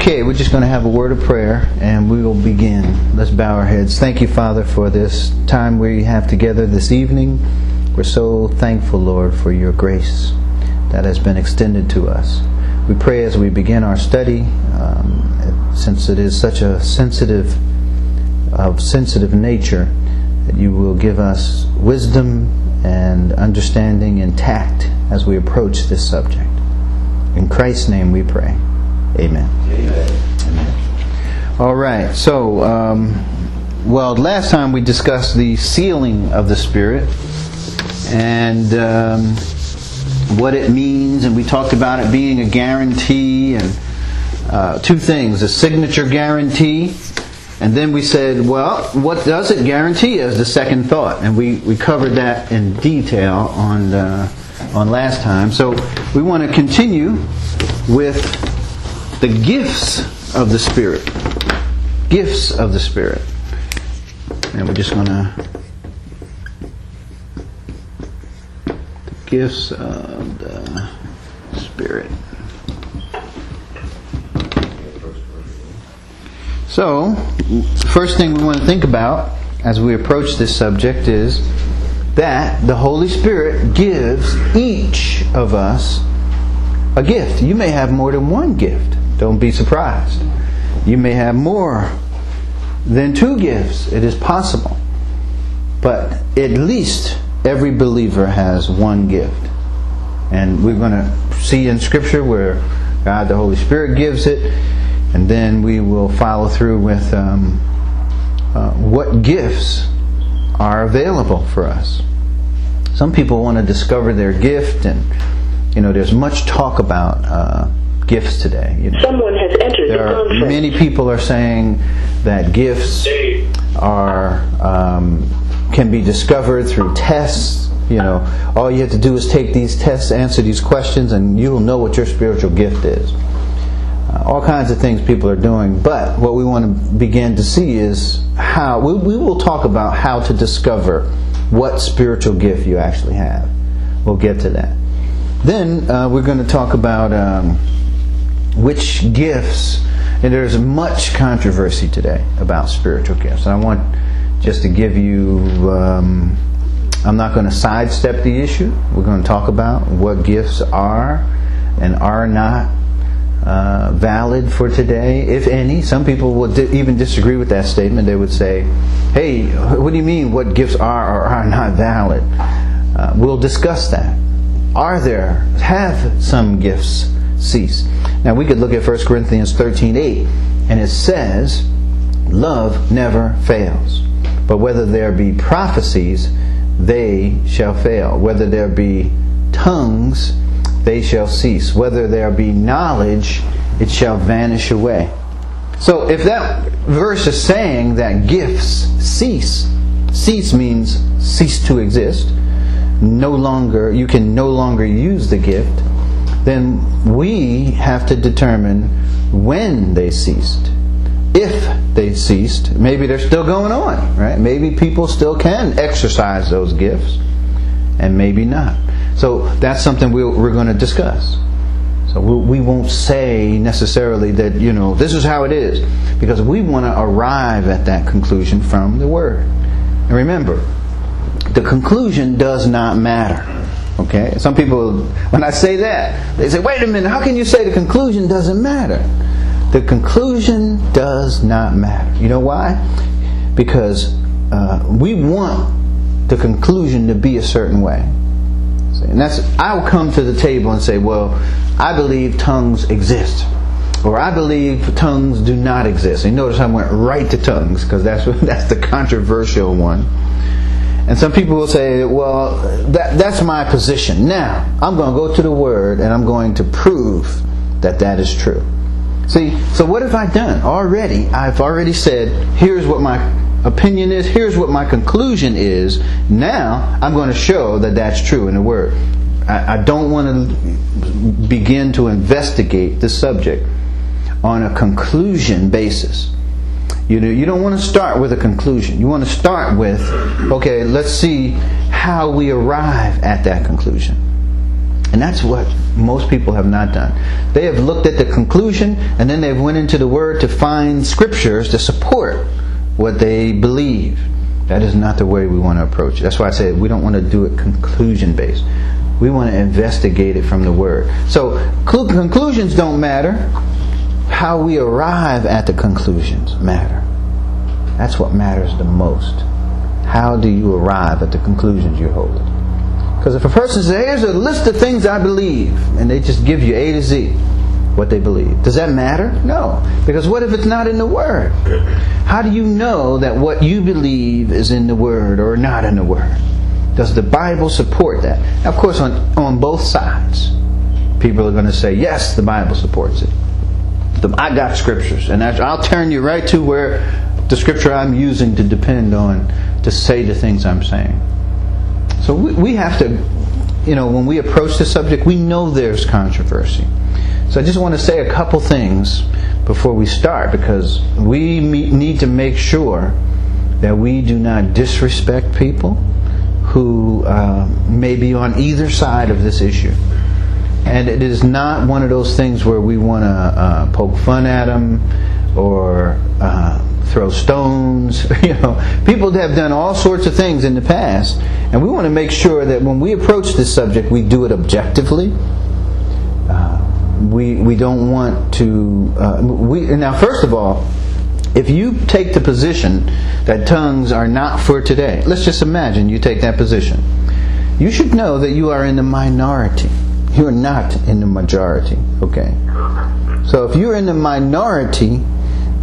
Okay, we're just going to have a word of prayer and we will begin. Let's bow our heads. Thank you, Father, for this time we have together this evening. We're so thankful, Lord, for your grace that has been extended to us. We pray as we begin our study, um, since it is such a sensitive, of sensitive nature, that you will give us wisdom and understanding and tact as we approach this subject. In Christ's name we pray. Amen. Amen. Amen. All right. So, um, well, last time we discussed the sealing of the Spirit and um, what it means, and we talked about it being a guarantee and uh, two things: a signature guarantee, and then we said, well, what does it guarantee as the second thought, and we we covered that in detail on. Uh, on last time. So we want to continue with the gifts of the Spirit. Gifts of the Spirit. And we're just going to. The gifts of the Spirit. So, first thing we want to think about as we approach this subject is that the Holy Spirit gives each of us a gift. You may have more than one gift. Don't be surprised. You may have more than two gifts. It is possible. But at least every believer has one gift. And we're going to see in Scripture where God the Holy Spirit gives it, and then we will follow through with um, uh, what gifts are available for us. Some people want to discover their gift, and you know, there's much talk about uh, gifts today. You know. Someone has entered there the are conference. many people are saying that gifts are um, can be discovered through tests. You know, all you have to do is take these tests, answer these questions, and you'll know what your spiritual gift is. Uh, all kinds of things people are doing, but what we want to begin to see is how we, we will talk about how to discover what spiritual gift you actually have. We'll get to that. Then uh, we're going to talk about um, which gifts, and there's much controversy today about spiritual gifts. And I want just to give you, um, I'm not going to sidestep the issue. We're going to talk about what gifts are and are not uh, valid for today, if any. Some people would di- even disagree with that statement. They would say, hey, what do you mean what gifts are or are not valid? Uh, we'll discuss that. Are there, have some gifts ceased? Now we could look at 1 Corinthians 13:8 and it says, Love never fails. But whether there be prophecies, they shall fail. Whether there be tongues, they shall cease. Whether there be knowledge, it shall vanish away. So if that verse is saying that gifts cease, cease means cease to exist, no longer you can no longer use the gift, then we have to determine when they ceased. If they ceased, maybe they're still going on, right? Maybe people still can exercise those gifts, and maybe not. So that's something we are going to discuss. So we won't say necessarily that, you know, this is how it is, because we want to arrive at that conclusion from the Word. And remember, the conclusion does not matter. Okay? Some people, when I say that, they say, wait a minute, how can you say the conclusion doesn't matter? The conclusion does not matter. You know why? Because uh, we want the conclusion to be a certain way. And that's I'll come to the table and say, well, I believe tongues exist. Or I believe tongues do not exist. And notice I went right to tongues because that's that's the controversial one. And some people will say, well, that, that's my position. Now, I'm going to go to the Word and I'm going to prove that that is true. See, so what have I done? Already, I've already said, here's what my opinion is, here's what my conclusion is. Now, I'm going to show that that's true in the Word. I, I don't want to begin to investigate the subject on a conclusion basis. You know, you don't want to start with a conclusion. You want to start with, okay, let's see how we arrive at that conclusion. And that's what most people have not done. They have looked at the conclusion and then they've went into the word to find scriptures to support what they believe. That is not the way we want to approach it. That's why I say we don't want to do it conclusion based. We want to investigate it from the word. So conclusions don't matter. How we arrive at the conclusions matter. That's what matters the most. How do you arrive at the conclusions you're holding? Because if a person says, here's a list of things I believe, and they just give you A to Z what they believe, does that matter? No. Because what if it's not in the Word? How do you know that what you believe is in the Word or not in the Word? Does the Bible support that? Now, of course, on, on both sides, people are going to say, yes, the Bible supports it. I got scriptures, and I'll turn you right to where the scripture I'm using to depend on to say the things I'm saying. So we, we have to, you know, when we approach the subject, we know there's controversy. So I just want to say a couple things before we start because we need to make sure that we do not disrespect people who uh, may be on either side of this issue. And it is not one of those things where we want to uh, poke fun at them or uh, throw stones. You know, people have done all sorts of things in the past, and we want to make sure that when we approach this subject, we do it objectively. Uh, we we don't want to. Uh, we now, first of all, if you take the position that tongues are not for today, let's just imagine you take that position. You should know that you are in the minority. You are not in the majority. Okay. So if you're in the minority,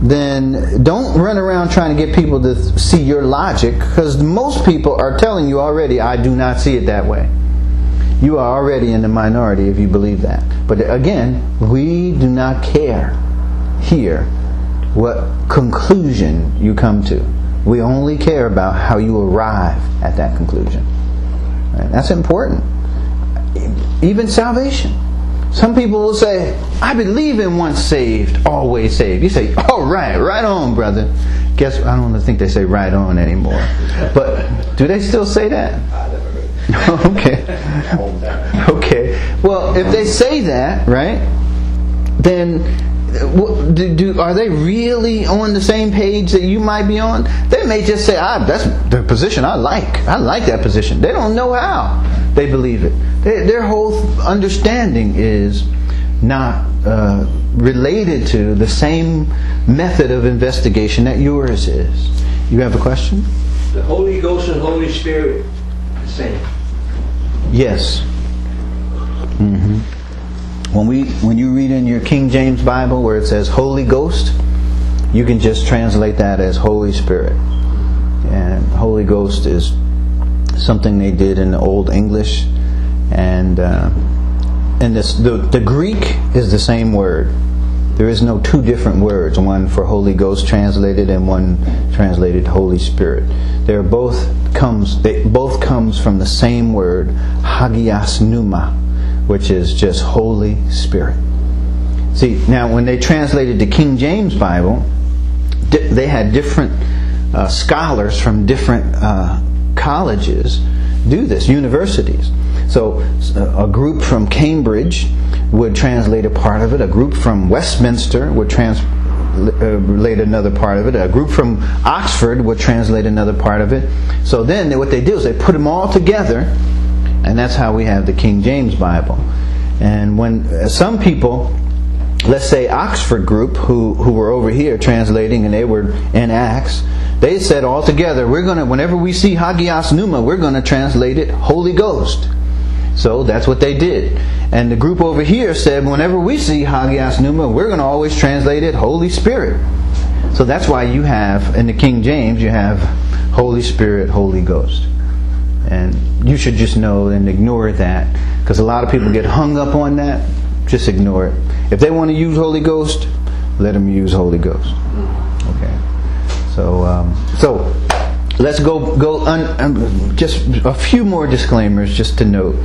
then don't run around trying to get people to see your logic because most people are telling you already, I do not see it that way. You are already in the minority if you believe that. But again, we do not care here what conclusion you come to. We only care about how you arrive at that conclusion. Right? That's important. Even salvation. Some people will say, I believe in once saved, always saved. You say, all right, right on, brother. Guess I don't think they say right on anymore. But do they still say that? okay. Okay. Well, if they say that, right, then do, do, are they really on the same page that you might be on? They may just say, ah, "That's the position I like. I like that position." They don't know how they believe it. They, their whole understanding is not uh, related to the same method of investigation that yours is. You have a question? The Holy Ghost and Holy Spirit, the same. Yes. Mm-hmm. When we when you read in your King James Bible where it says Holy Ghost, you can just translate that as Holy Spirit. And Holy Ghost is something they did in the Old English, and uh, and this the the Greek is the same word. There is no two different words, one for Holy Ghost translated and one translated Holy Spirit. They're both comes they both comes from the same word, hagios Pneuma which is just Holy Spirit. See, now when they translated the King James Bible, they had different uh, scholars from different uh, colleges do this, universities. So uh, a group from Cambridge would translate a part of it, a group from Westminster would translate another part of it, a group from Oxford would translate another part of it. So then what they do is they put them all together and that's how we have the King James Bible. And when uh, some people, let's say Oxford group, who, who were over here translating and they were in Acts, they said all together, we're going to, whenever we see Hagios Pneuma, we're going to translate it Holy Ghost. So that's what they did. And the group over here said, whenever we see Hagios Pneuma, we're going to always translate it Holy Spirit. So that's why you have, in the King James, you have Holy Spirit, Holy Ghost. And you should just know and ignore that because a lot of people get hung up on that. Just ignore it. If they want to use Holy Ghost, let them use Holy Ghost. Okay. So, um, so let's go go un, um, just a few more disclaimers just to note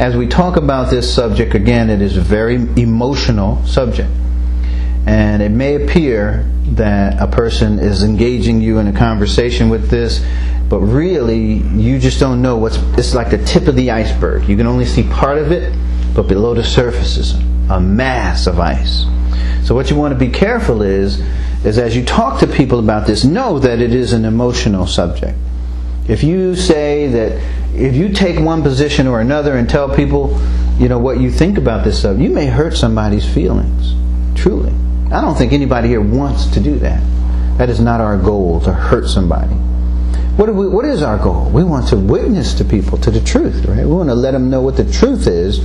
as we talk about this subject again it is a very emotional subject and it may appear that a person is engaging you in a conversation with this but really you just don't know what's it's like the tip of the iceberg you can only see part of it but below the surface is a mass of ice. So what you want to be careful is, is as you talk to people about this, know that it is an emotional subject. If you say that, if you take one position or another and tell people, you know, what you think about this subject, you may hurt somebody's feelings. Truly. I don't think anybody here wants to do that. That is not our goal, to hurt somebody. What, we, what is our goal? We want to witness to people to the truth, right? We want to let them know what the truth is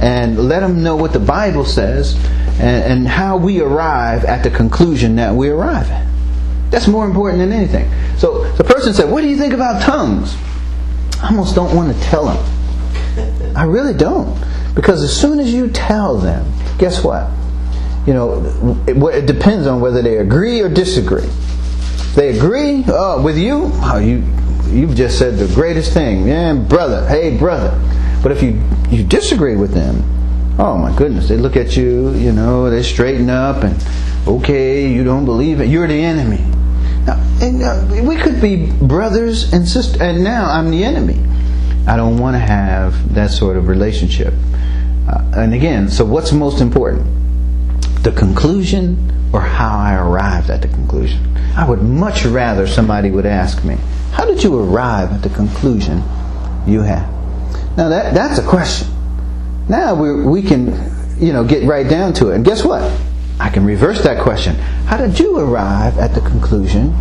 and let them know what the Bible says and, and how we arrive at the conclusion that we arrive at. That's more important than anything. So the person said, What do you think about tongues? I almost don't want to tell them. I really don't. Because as soon as you tell them, guess what? You know, it, it depends on whether they agree or disagree. They agree oh, with you, oh, you you've just said the greatest thing. Yeah, brother. Hey, brother. But if you, you disagree with them, oh my goodness, they look at you, you know, they straighten up and, okay, you don't believe it, you're the enemy. Now, and, uh, we could be brothers and sisters, and now I'm the enemy. I don't want to have that sort of relationship. Uh, and again, so what's most important? The conclusion or how I arrived at the conclusion? I would much rather somebody would ask me, How did you arrive at the conclusion you have? Now that that's a question. Now we we can you know get right down to it. And guess what? I can reverse that question. How did you arrive at the conclusion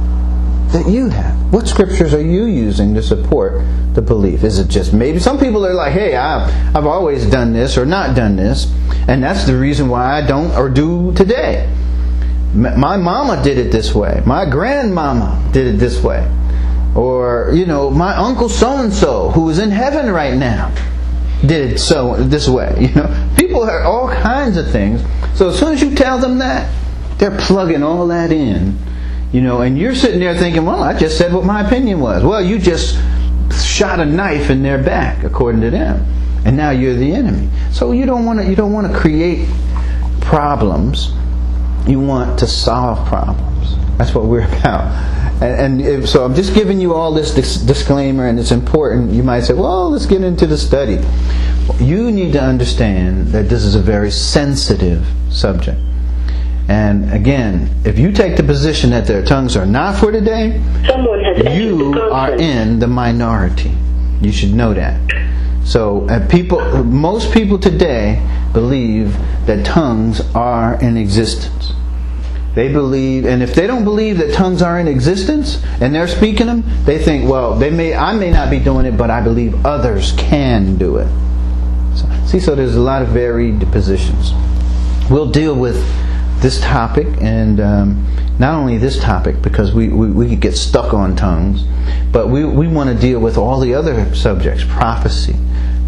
that you have? What scriptures are you using to support the belief? Is it just maybe some people are like, "Hey, I've I've always done this or not done this, and that's the reason why I don't or do today." My mama did it this way. My grandmama did it this way. Or, you know, my uncle so and so, who is in heaven right now, did it so this way. You know, people have all kinds of things. So as soon as you tell them that, they're plugging all that in. You know, and you're sitting there thinking, well, I just said what my opinion was. Well, you just shot a knife in their back, according to them. And now you're the enemy. So you don't want to you don't want to create problems. You want to solve problems. That's what we're about. And, and if, so I'm just giving you all this disclaimer, and it's important. You might say, well, let's get into the study. You need to understand that this is a very sensitive subject. And again, if you take the position that their tongues are not for today, you are in the minority. You should know that. So, uh, people, most people today believe that tongues are in existence. They believe, and if they don't believe that tongues are in existence and they're speaking them, they think, well, they may, I may not be doing it, but I believe others can do it. So, see, so there's a lot of varied positions. We'll deal with this topic and um, not only this topic because we, we, we could get stuck on tongues, but we, we want to deal with all the other subjects prophecy,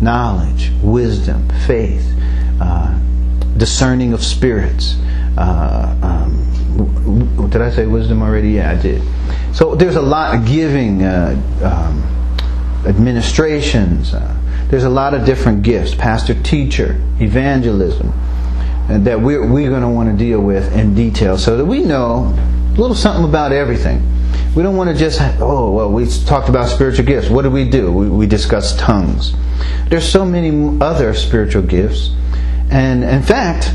knowledge, wisdom, faith, uh, discerning of spirits. Uh, um, did I say wisdom already? Yeah, I did. So there's a lot of giving, uh, um, administrations. Uh, there's a lot of different gifts, pastor, teacher, evangelism, and that we're, we're going to want to deal with in detail so that we know a little something about everything. We don't want to just, oh, well, we talked about spiritual gifts. What do we do? We, we discuss tongues. There's so many other spiritual gifts. And in fact,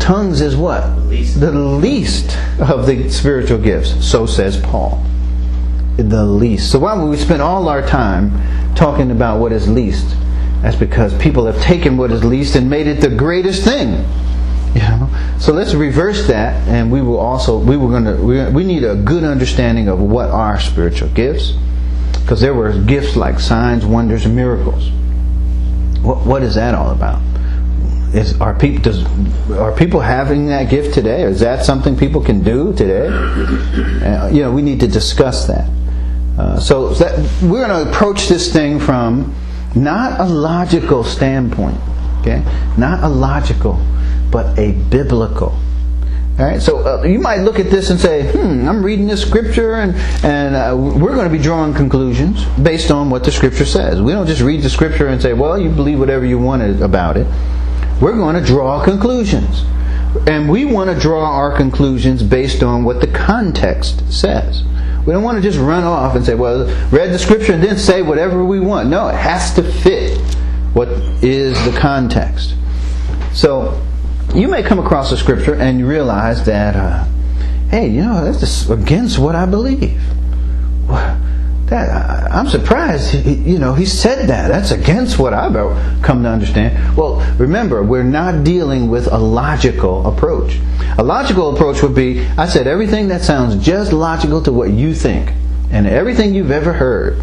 tongues is what? Least. The least of the spiritual gifts. So says Paul. The least. So why would we spend all our time talking about what is least? That's because people have taken what is least and made it the greatest thing. You know? So let's reverse that, and we will also we were going to we, we need a good understanding of what are spiritual gifts, because there were gifts like signs, wonders, and miracles. What what is that all about? Is are people does are people having that gift today? Is that something people can do today? Uh, you know, we need to discuss that. Uh, so that, we're going to approach this thing from not a logical standpoint, okay? Not a logical, but a biblical. All right, so uh, you might look at this and say, "Hmm, I'm reading this scripture, and and uh, we're going to be drawing conclusions based on what the scripture says. We don't just read the scripture and say, "Well, you believe whatever you want about it." We're going to draw conclusions. And we want to draw our conclusions based on what the context says. We don't want to just run off and say, well, read the scripture and then say whatever we want. No, it has to fit What is the context? So, you may come across a scripture and you realize that, uh, hey, you know, that's against what I believe. That, I'm surprised, he, you know, he said that. That's against what I've come to understand. Well, remember, we're not dealing with a logical approach. A logical approach would be, I said everything that sounds just logical to what you think, and everything you've ever heard.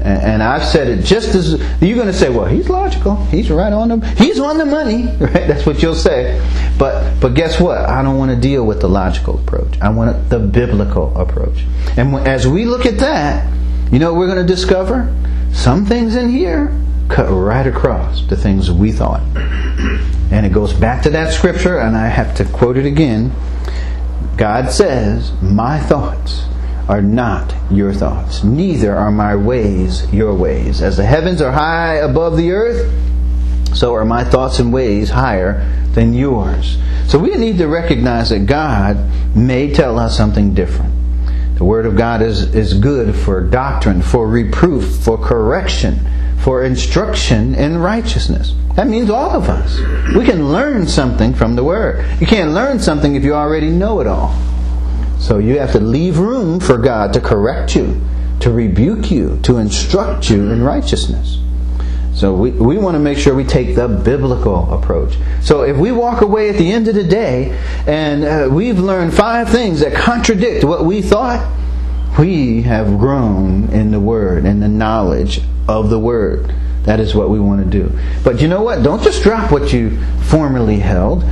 And I've said it just as you're going to say, well, he's logical. He's right on the he's on the money, right? That's what you'll say. But but guess what? I don't want to deal with the logical approach. I want the biblical approach. And as we look at that, you know what we're going to discover? Some things in here cut right across the things we thought. And it goes back to that scripture, and I have to quote it again. God says, My thoughts are not your thoughts, neither are my ways your ways. As the heavens are high above the earth, so are my thoughts and ways higher than yours. So we need to recognize that God may tell us something different. The Word of God is, is good for doctrine, for reproof, for correction, for instruction in righteousness. That means all of us. We can learn something from the Word. You can't learn something if you already know it all. So you have to leave room for God to correct you, to rebuke you, to instruct you in righteousness. So we, we want to make sure we take the biblical approach. So if we walk away at the end of the day and uh, we've learned five things that contradict what we thought, we have grown in the Word and the knowledge of the Word. That is what we want to do. But you know what? Don't just drop what you formerly held.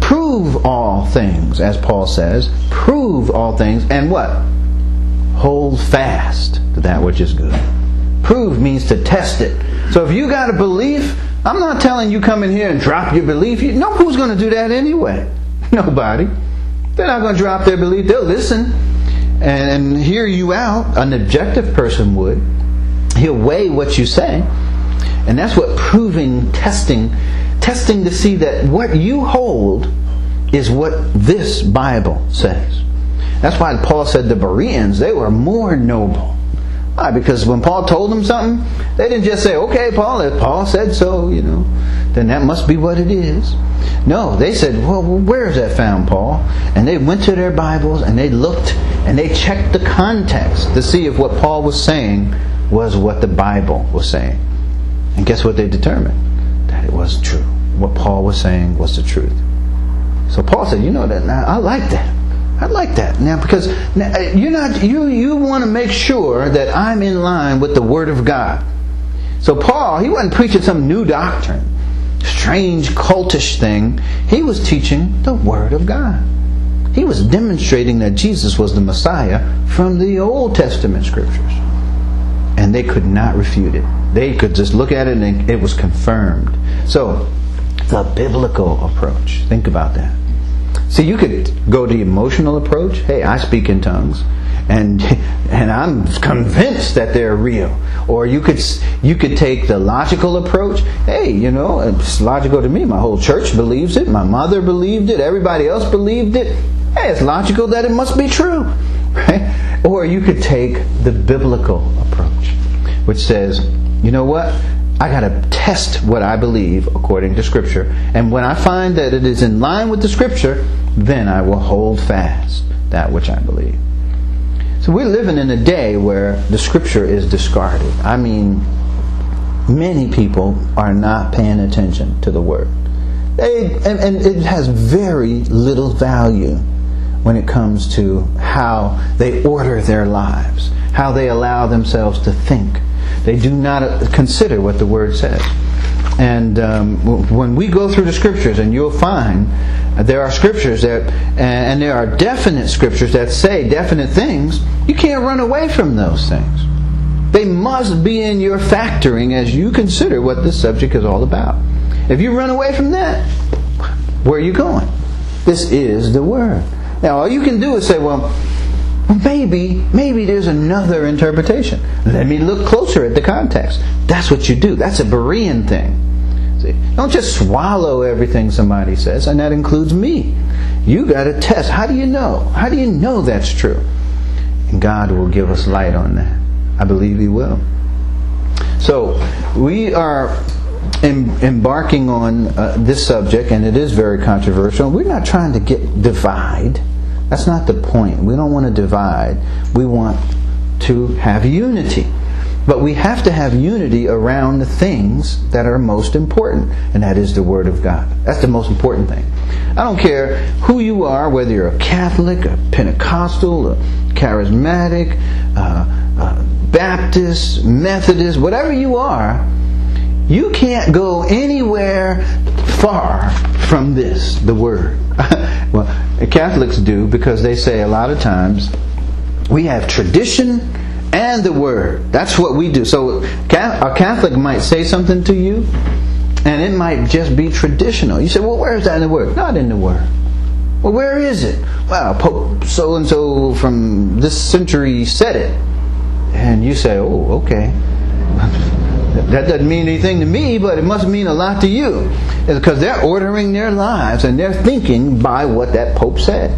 Prove all things, as Paul says. Prove all things. And what? Hold fast to that which is good. Prove means to test it. So if you got a belief, I'm not telling you come in here and drop your belief. You know who's going to do that anyway? Nobody. They're not going to drop their belief. They'll listen and hear you out. An objective person would. He'll weigh what you say. And that's what proving, testing, testing to see that what you hold is what this Bible says. That's why Paul said the Bereans, they were more noble why? Because when Paul told them something, they didn't just say, okay, Paul, if Paul said so, you know, then that must be what it is. No, they said, well, where is that found, Paul? And they went to their Bibles and they looked and they checked the context to see if what Paul was saying was what the Bible was saying. And guess what they determined? That it was true. What Paul was saying was the truth. So Paul said, you know that, now, I like that. I like that now because uh, you're not you you want to make sure that I'm in line with the Word of God. So Paul, he wasn't preaching some new doctrine, strange cultish thing. He was teaching the Word of God. He was demonstrating that Jesus was the Messiah from the Old Testament scriptures. And they could not refute it. They could just look at it and it was confirmed. So, the biblical approach. Think about that. See, you could go the emotional approach. Hey, I speak in tongues, and and I'm convinced that they're real. Or you could you could take the logical approach. Hey, you know, it's logical to me. My whole church believes it. My mother believed it. Everybody else believed it. Hey, it's logical that it must be true, right? Or you could take the biblical approach, which says, you know what? I got to test what I believe according to Scripture. And when I find that it is in line with the Scripture, then I will hold fast that which I believe. So we're living in a day where the Scripture is discarded. I mean, many people are not paying attention to the Word. They, and, and it has very little value when it comes to how they order their lives, how they allow themselves to think they do not consider what the Word says. And um, when we go through the Scriptures, and you'll find there are Scriptures that, and there are definite Scriptures that say definite things, you can't run away from those things. They must be in your factoring as you consider what this subject is all about. If you run away from that, where are you going? This is the Word. Now, all you can do is say, well, maybe, maybe there's another interpretation. Let me look closer at the context. That's what you do. That's a Berean thing. See? Don't just swallow everything somebody says, and that includes me. You got to test. How do you know? How do you know that's true? And God will give us light on that. I believe He will. So we are em- embarking on uh, this subject, and it is very controversial. We're not trying to get divide. That's not the point. We don't want to divide. We want to have unity. But we have to have unity around the things that are most important, and that is the Word of God. That's the most important thing. I don't care who you are, whether you're a Catholic, a Pentecostal, a charismatic, uh, uh, Baptist, Methodist, whatever you are, you can't go anywhere far from this, the Word. well, Catholics do because they say a lot of times we have tradition and the Word. That's what we do. So a Catholic might say something to you, and it might just be traditional. You say, well, where is that in the Word? Not in the Word. Well, where is it? Well, Pope so and so from this century said it. And you say, oh, okay. That doesn't mean anything to me, but it must mean a lot to you. Because they're ordering their lives and they're thinking by what that Pope said.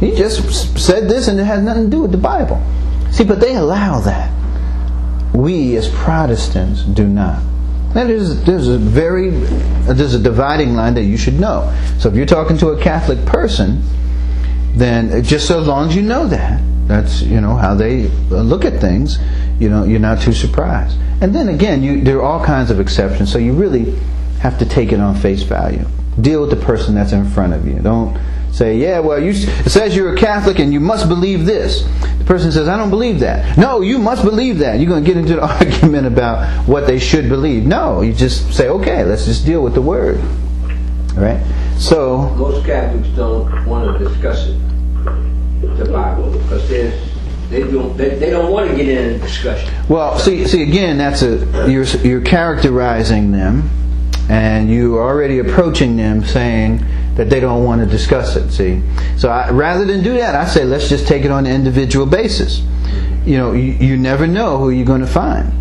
He just said this and it has nothing to do with the Bible. See, but they allow that. We as Protestants do not. Now, there's, there's a very there's a dividing line that you should know. So if you're talking to a Catholic person, then just so long as you know that, that's you know how they look at things. You know, you're not too surprised. And then again, you, there are all kinds of exceptions. So you really have to take it on face value. Deal with the person that's in front of you. Don't say, yeah, well, you, it says you're a Catholic and you must believe this. The person says, I don't believe that. No, you must believe that. You're going to get into an argument about what they should believe. No, you just say, okay, let's just deal with the word. All right? So. Most Catholics don't want to discuss it, the Bible, because they they don't they, they don't want to get in a discussion. Well, see, see again, that's a you're you're characterizing them, and you are already approaching them saying that they don't want to discuss it. See, so I, rather than do that, I say let's just take it on an individual basis. You know, you, you never know who you're going to find.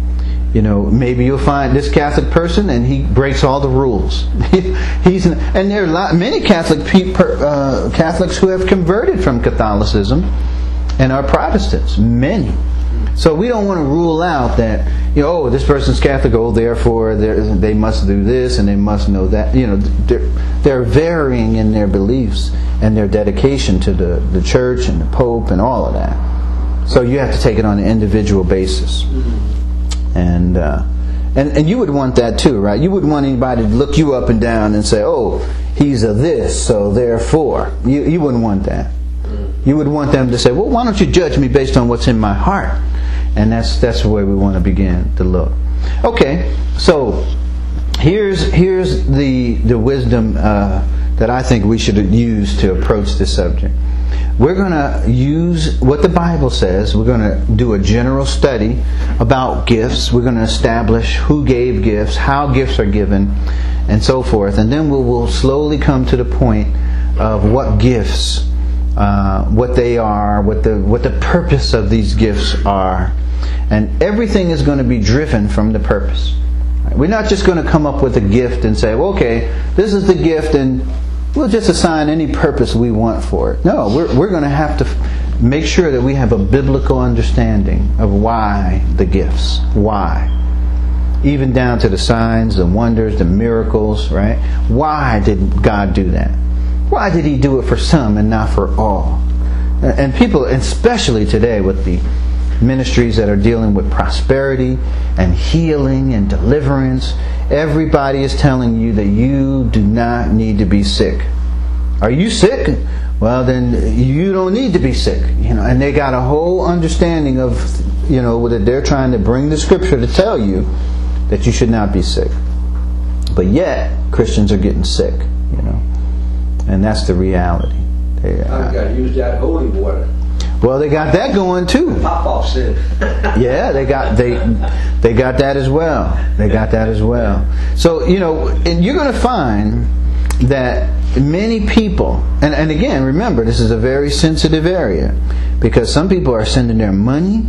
You know, maybe you'll find this Catholic person and he breaks all the rules. He's and there are lot, many Catholic uh, Catholics who have converted from Catholicism and are Protestants. Many. So we don't want to rule out that you know, oh, this person's Catholic, oh, therefore they must do this and they must know that. You know, they're, they're varying in their beliefs and their dedication to the, the church and the Pope and all of that. So you have to take it on an individual basis. And, uh, and, and you would want that too, right? You wouldn't want anybody to look you up and down and say, oh, he's a this, so therefore. You, you wouldn't want that. You would want them to say, well, why don't you judge me based on what's in my heart? And that's that's the way we want to begin to look. Okay, so here's here's the the wisdom uh, that I think we should use to approach this subject. We're going to use what the Bible says. We're going to do a general study about gifts. We're going to establish who gave gifts, how gifts are given, and so forth. And then we will slowly come to the point of what gifts, uh, what they are, what the what the purpose of these gifts are, and everything is going to be driven from the purpose. We're not just going to come up with a gift and say, well, okay, this is the gift and we'll just assign any purpose we want for it. No, we're, we're going to have to make sure that we have a biblical understanding of why the gifts. Why? Even down to the signs, the wonders, the miracles, right? Why did God do that? Why did He do it for some and not for all? And people, especially today with the ministries that are dealing with prosperity and healing and deliverance. Everybody is telling you that you do not need to be sick. Are you sick? Well, then you don't need to be sick. You know, and they got a whole understanding of, you know, that they're trying to bring the scripture to tell you that you should not be sick. But yet, Christians are getting sick, you know, and that's the reality. They, I've got to use that holy water. Well, they got that going too. Pop off sin. yeah, they got they they got that as well. They got that as well. So you know, and you're going to find that many people, and, and again, remember this is a very sensitive area because some people are sending their money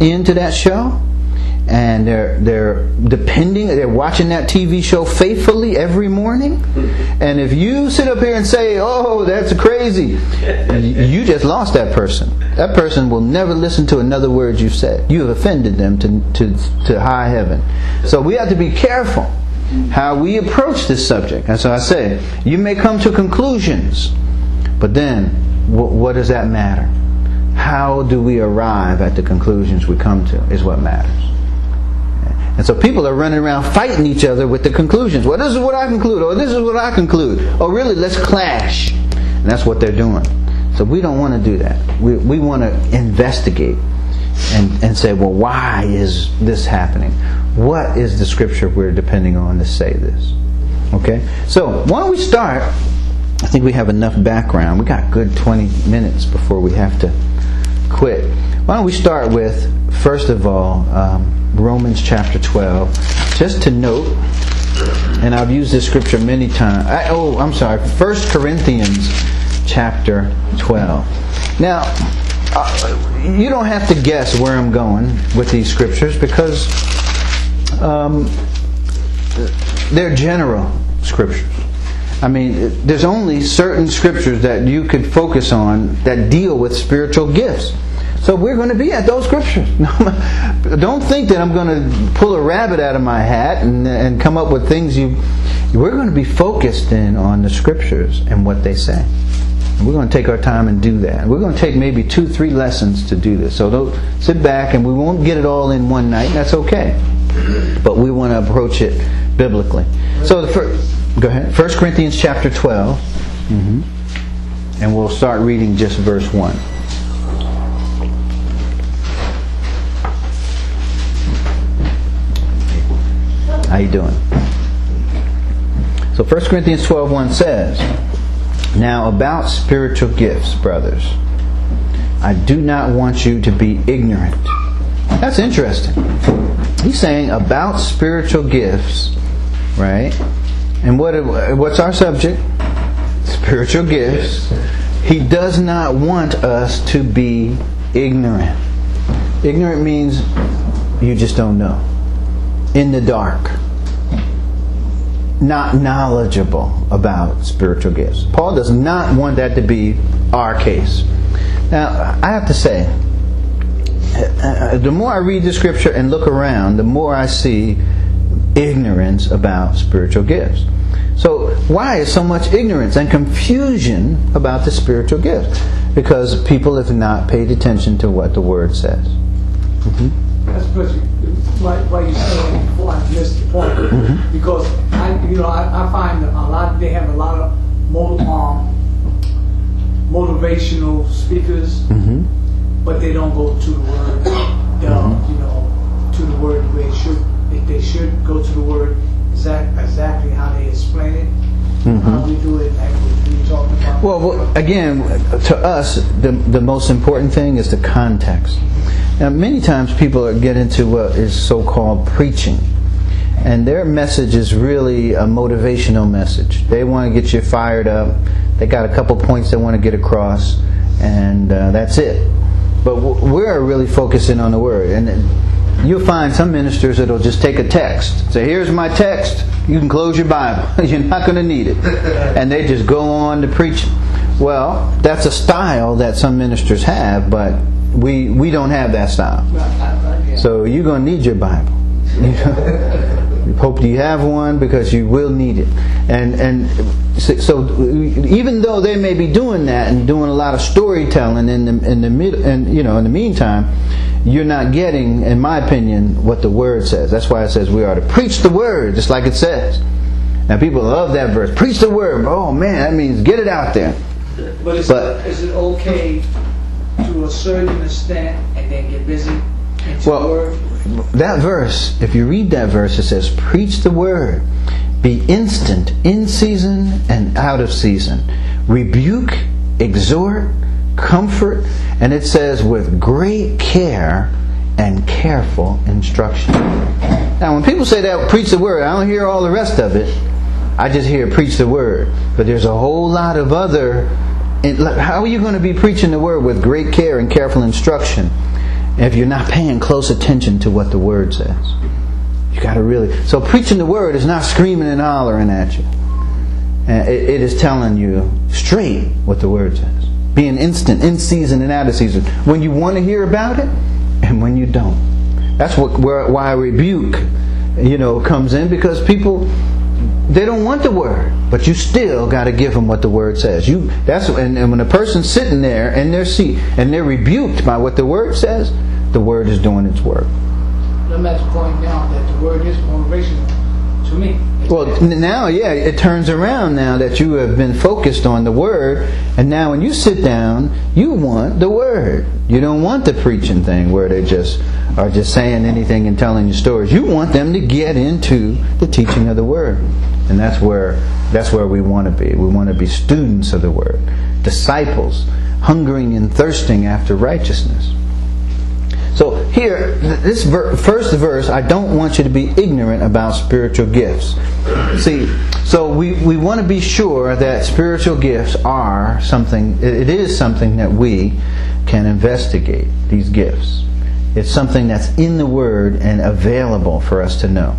into that show. And they're they're depending they're watching that TV show faithfully every morning. And if you sit up here and say oh that's crazy you just lost that person. That person will never listen to another word you've said. You have offended them to to to high heaven. So we have to be careful how we approach this subject. And so I say you may come to conclusions but then what does that matter? How do we arrive at the conclusions we come to is what matters and so people are running around fighting each other with the conclusions. Well, this is what I conclude, or this is what I conclude. Oh, really? Let's clash. And that's what they're doing. So we don't want to do that. We, we want to investigate and, and say, well, why is this happening? What is the scripture we're depending on to say this? Okay? So why don't we start? I think we have enough background. We got good 20 minutes before we have to quit. Why don't we start with, first of all, um, Romans chapter 12. Just to note, and I've used this scripture many times. I, oh, I'm sorry. 1 Corinthians chapter 12. Now, uh, you don't have to guess where I'm going with these scriptures because um, they're general scriptures. I mean, there's only certain scriptures that you could focus on that deal with spiritual gifts. So we're going to be at those scriptures. Don't think that I'm going to pull a rabbit out of my hat and, and come up with things you. We're going to be focused in on the scriptures and what they say. We're going to take our time and do that. We're going to take maybe two, three lessons to do this. So don't sit back and we won't get it all in one night. That's okay. But we want to approach it biblically. So the first, go ahead. 1 Corinthians chapter 12. Mm-hmm. And we'll start reading just verse 1. How you doing? So 1 Corinthians 12.1 says, Now about spiritual gifts, brothers, I do not want you to be ignorant. That's interesting. He's saying about spiritual gifts, right? And what what's our subject? Spiritual gifts. He does not want us to be ignorant. Ignorant means you just don't know in the dark, not knowledgeable about spiritual gifts. Paul does not want that to be our case. Now, I have to say, uh, the more I read the scripture and look around, the more I see ignorance about spiritual gifts. So, why is so much ignorance and confusion about the spiritual gifts? Because people have not paid attention to what the Word says. Mm-hmm. That's because why, why you saying missed the point mm-hmm. because I you know I, I find a lot they have a lot of um, motivational speakers, mm-hmm. but they don't go to the word. mm-hmm. You know, to the word the way it should. If they should go to the word exact, exactly how they explain it. Mm-hmm. How we do it, like we about. Well, well, again, to us, the the most important thing is the context. Now, many times people get into what is so called preaching. And their message is really a motivational message. They want to get you fired up. They got a couple points they want to get across, and uh, that's it. But we're really focusing on the Word. And you'll find some ministers that'll just take a text. Say, here's my text. You can close your Bible. You're not going to need it. And they just go on to preach. Well, that's a style that some ministers have, but we we don't have that style. So you're going to need your Bible. Hope you have one because you will need it. And and so, even though they may be doing that and doing a lot of storytelling in the in the mid and you know in the meantime, you're not getting, in my opinion, what the word says. That's why it says we are to preach the word, just like it says. Now people love that verse. Preach the word. Oh man, that means get it out there. But is, but, it, is it okay to a certain extent and then get busy well, that verse, if you read that verse, it says, Preach the word, be instant, in season and out of season. Rebuke, exhort, comfort, and it says, with great care and careful instruction. Now, when people say that, preach the word, I don't hear all the rest of it. I just hear preach the word. But there's a whole lot of other how are you going to be preaching the word with great care and careful instruction if you're not paying close attention to what the Word says. You got to really. So preaching the Word is not screaming and hollering at you. It, is telling you straight what the Word says. Being instant, in season and out of season. When you want to hear about it, and when you don't. That's what where, why rebuke, you know, comes in because people they don't want the word, but you still got to give them what the word says. You that's and, and when a person's sitting there in their seat and they're rebuked by what the word says, the word is doing its work. Let me point out that the word is motivational to me. Well, now, yeah, it turns around now that you have been focused on the Word, and now when you sit down, you want the Word. You don't want the preaching thing where they just are just saying anything and telling you stories. You want them to get into the teaching of the Word, and that's where that's where we want to be. We want to be students of the Word, disciples, hungering and thirsting after righteousness. So here, this ver- first verse, I don't want you to be ignorant about spiritual gifts. See, so we, we want to be sure that spiritual gifts are something, it is something that we can investigate, these gifts. It's something that's in the Word and available for us to know.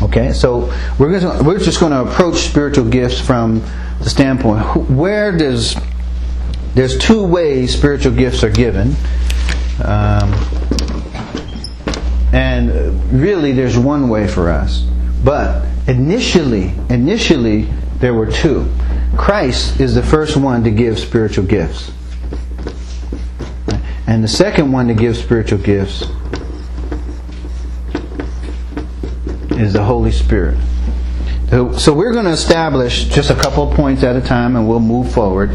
Okay, so we're, gonna, we're just going to approach spiritual gifts from the standpoint where does there's two ways spiritual gifts are given um, and really, there's one way for us. But initially, initially, there were two. Christ is the first one to give spiritual gifts. And the second one to give spiritual gifts is the Holy Spirit. So we're going to establish just a couple of points at a time and we'll move forward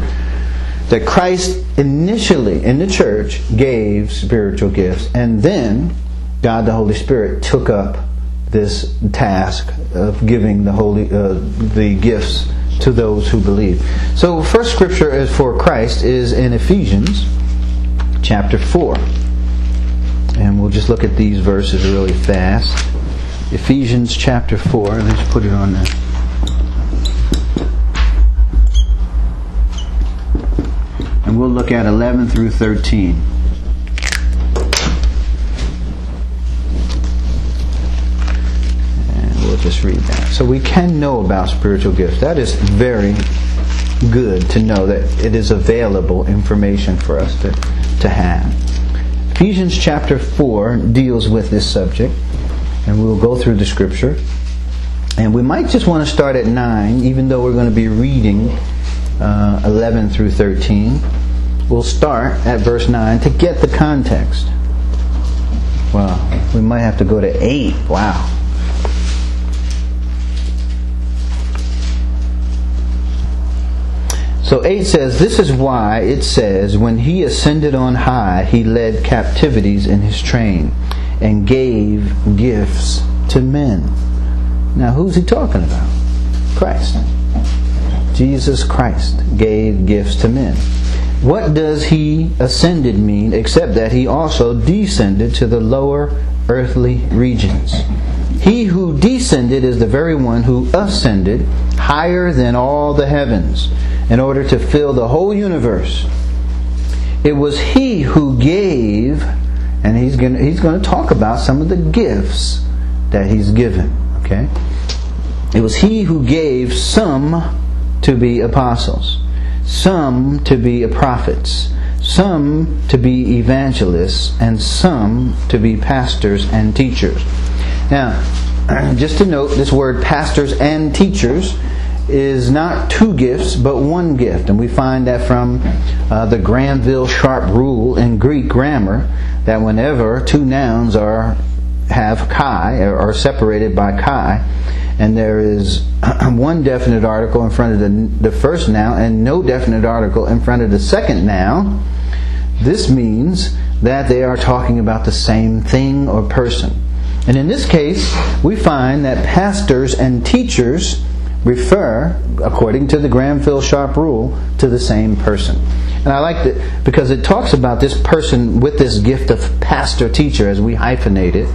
that Christ initially in the church gave spiritual gifts, and then God the Holy Spirit took up this task of giving the holy uh, the gifts to those who believe. So, first scripture is for Christ is in Ephesians chapter four, and we'll just look at these verses really fast. Ephesians chapter four. Let's put it on there. And we'll look at 11 through 13. And we'll just read that. So we can know about spiritual gifts. That is very good to know that it is available information for us to, to have. Ephesians chapter 4 deals with this subject, and we'll go through the scripture. And we might just want to start at 9, even though we're going to be reading uh, 11 through 13. We'll start at verse 9 to get the context. Well, we might have to go to 8. Wow. So 8 says, This is why it says, When he ascended on high, he led captivities in his train and gave gifts to men. Now, who's he talking about? Christ. Jesus Christ gave gifts to men. What does he ascended mean except that he also descended to the lower earthly regions? He who descended is the very one who ascended higher than all the heavens in order to fill the whole universe. It was he who gave, and he's going to, he's to talk about some of the gifts that he's given. Okay? It was he who gave some to be apostles, some to be prophets, some to be evangelists, and some to be pastors and teachers. Now, just to note, this word pastors and teachers is not two gifts, but one gift. And we find that from uh, the Granville Sharp rule in Greek grammar that whenever two nouns are have kai or are separated by kai, and there is one definite article in front of the, the first noun and no definite article in front of the second noun, this means that they are talking about the same thing or person. And in this case, we find that pastors and teachers refer, according to the Granville Sharp rule, to the same person. And I like that because it talks about this person with this gift of pastor teacher as we hyphenate it.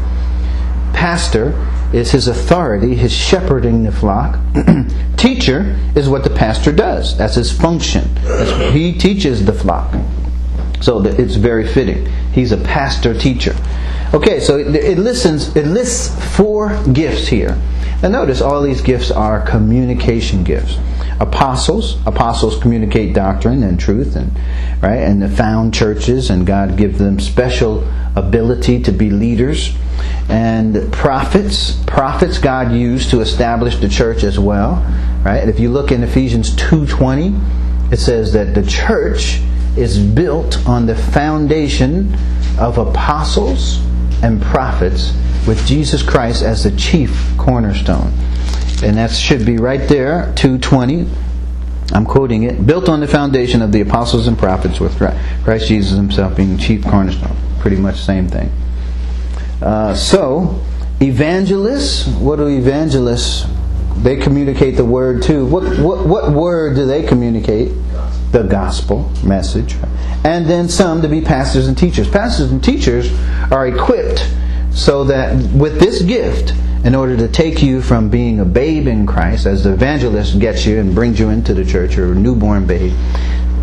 Pastor is his authority, his shepherding the flock. Teacher is what the pastor does. That's his function. That's, he teaches the flock. So it's very fitting. He's a pastor teacher. Okay, so it, listens. It lists four gifts here. And notice all these gifts are communication gifts. Apostles, apostles communicate doctrine and truth, and right, and the found churches, and God gives them special ability to be leaders. And prophets, prophets God used to establish the church as well, right? If you look in Ephesians two twenty, it says that the church is built on the foundation of apostles and prophets with Jesus Christ as the chief cornerstone. And that should be right there, 220. I'm quoting it. Built on the foundation of the apostles and prophets with Christ Jesus himself being chief cornerstone. Pretty much same thing. Uh, so, evangelists, what do evangelists? They communicate the word too. What, what, what word do they communicate? The gospel message. And then some to be pastors and teachers. Pastors and teachers are equipped so that with this gift, in order to take you from being a babe in Christ, as the evangelist gets you and brings you into the church, or a newborn babe,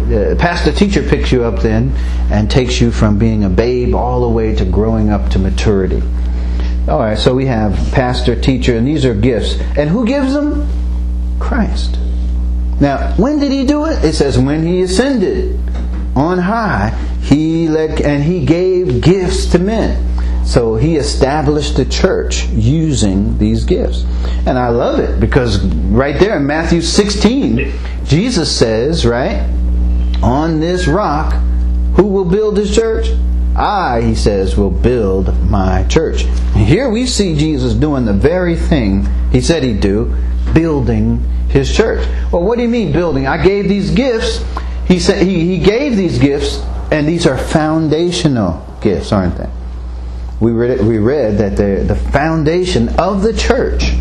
the pastor teacher picks you up then and takes you from being a babe all the way to growing up to maturity. All right, so we have pastor, teacher, and these are gifts. And who gives them? Christ. Now, when did he do it? It says when he ascended on high, he led and he gave gifts to men. So he established the church using these gifts. And I love it because right there in Matthew 16, Jesus says, right, on this rock, who will build his church? I, he says, will build my church. Here we see Jesus doing the very thing he said he'd do, building his church. Well, what do you mean building? I gave these gifts. He said he, he gave these gifts, and these are foundational gifts, aren't they? we read, we read that the, the foundation of the church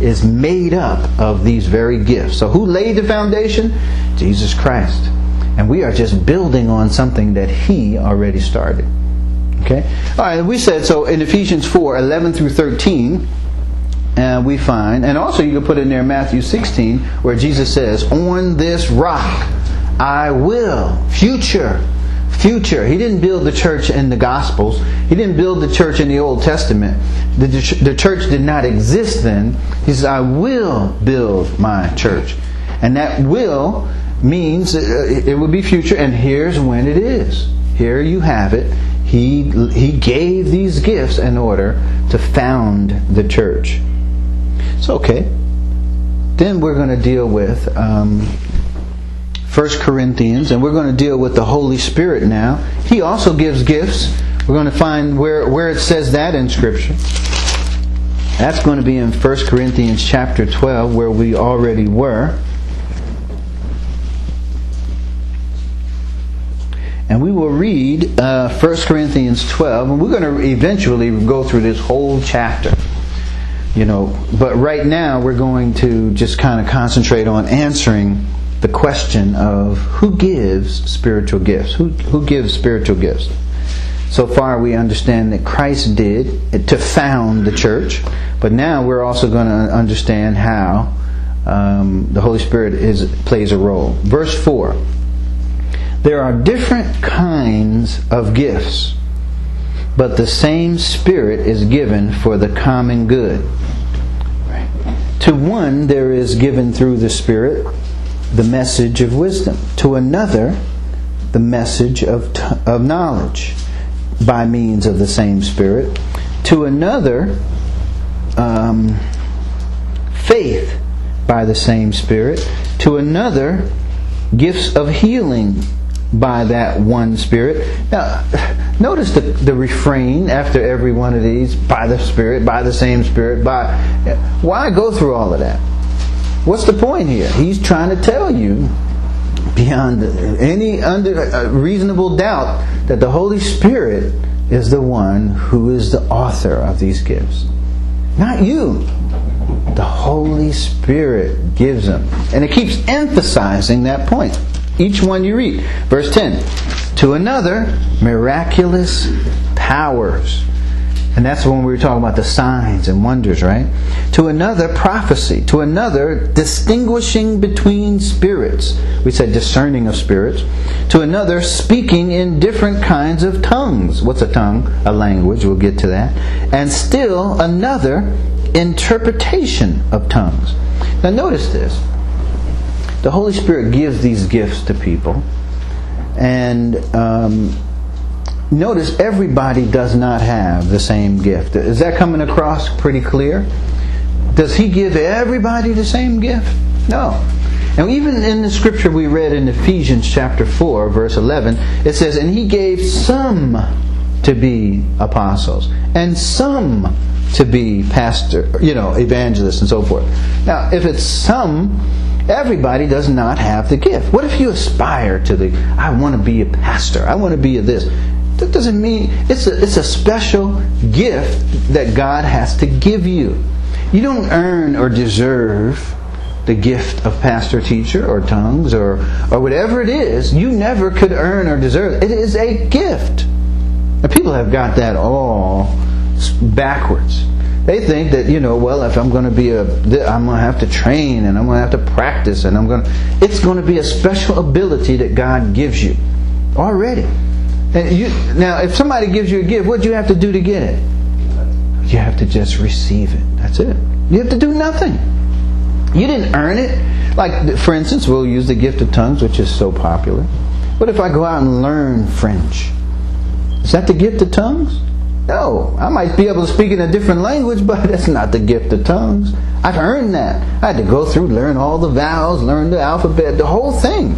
is made up of these very gifts. So, who laid the foundation? Jesus Christ. And we are just building on something that He already started. Okay? All right, we said so in Ephesians 4 11 through 13. Uh, we find, and also you can put in there Matthew 16, where Jesus says, On this rock I will, future, future. He didn't build the church in the Gospels. He didn't build the church in the Old Testament. The, the church did not exist then. He says, I will build my church. And that will means uh, it would be future, and here's when it is. Here you have it. He, he gave these gifts in order to found the church. So, okay. Then we're going to deal with um, 1 Corinthians, and we're going to deal with the Holy Spirit now. He also gives gifts. We're going to find where, where it says that in Scripture. That's going to be in 1 Corinthians chapter 12, where we already were. And we will read uh, 1 Corinthians 12, and we're going to eventually go through this whole chapter. You know, but right now we're going to just kind of concentrate on answering the question of who gives spiritual gifts? Who, who gives spiritual gifts? So far, we understand that Christ did to found the church, but now we're also going to understand how um, the Holy Spirit is, plays a role. Verse 4 There are different kinds of gifts, but the same Spirit is given for the common good. To one, there is given through the Spirit the message of wisdom, to another, the message of, t- of knowledge by means of the same Spirit, to another, um, faith by the same Spirit, to another, gifts of healing by that one Spirit. Now, notice the, the refrain after every one of these by the Spirit, by the same Spirit, by. Why go through all of that? What's the point here? He's trying to tell you beyond any under uh, reasonable doubt that the Holy Spirit is the one who is the author of these gifts. Not you. The Holy Spirit gives them. And it keeps emphasizing that point. Each one you read. Verse 10 To another, miraculous powers. And that's when we were talking about the signs and wonders, right? To another, prophecy. To another, distinguishing between spirits. We said discerning of spirits. To another, speaking in different kinds of tongues. What's a tongue? A language. We'll get to that. And still another, interpretation of tongues. Now, notice this. The Holy Spirit gives these gifts to people. And um, notice everybody does not have the same gift. Is that coming across pretty clear? Does he give everybody the same gift? No. And even in the scripture we read in Ephesians chapter 4, verse 11, it says, And he gave some to be apostles, and some to be pastor, you know, evangelists and so forth. Now, if it's some, everybody does not have the gift. What if you aspire to the, I want to be a pastor, I want to be a this? That doesn't mean it's a, it's a special gift that God has to give you. You don't earn or deserve the gift of pastor, teacher, or tongues, or, or whatever it is. You never could earn or deserve it. Is a gift. Now, people have got that all backwards. They think that you know, well, if I'm going to be a, I'm going to have to train and I'm going to have to practice and I'm going to. It's going to be a special ability that God gives you already. And you now, if somebody gives you a gift, what do you have to do to get it? You have to just receive it. That's it. You have to do nothing. You didn't earn it. Like, for instance, we'll use the gift of tongues, which is so popular. What if I go out and learn French? Is that the gift of tongues? No, I might be able to speak in a different language, but that's not the gift of tongues. I've earned that. I had to go through, learn all the vowels, learn the alphabet, the whole thing,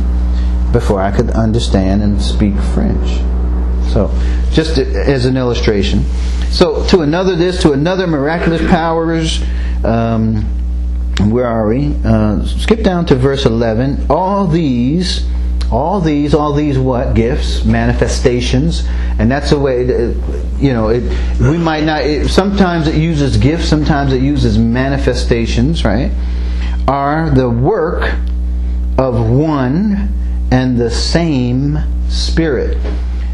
before I could understand and speak French. So, just as an illustration. So, to another this, to another miraculous powers. Um, where are we? Uh, skip down to verse 11. All these all these, all these what? Gifts, manifestations, and that's the way, that, you know, it, we might not, it, sometimes it uses gifts, sometimes it uses manifestations, right? Are the work of one and the same Spirit.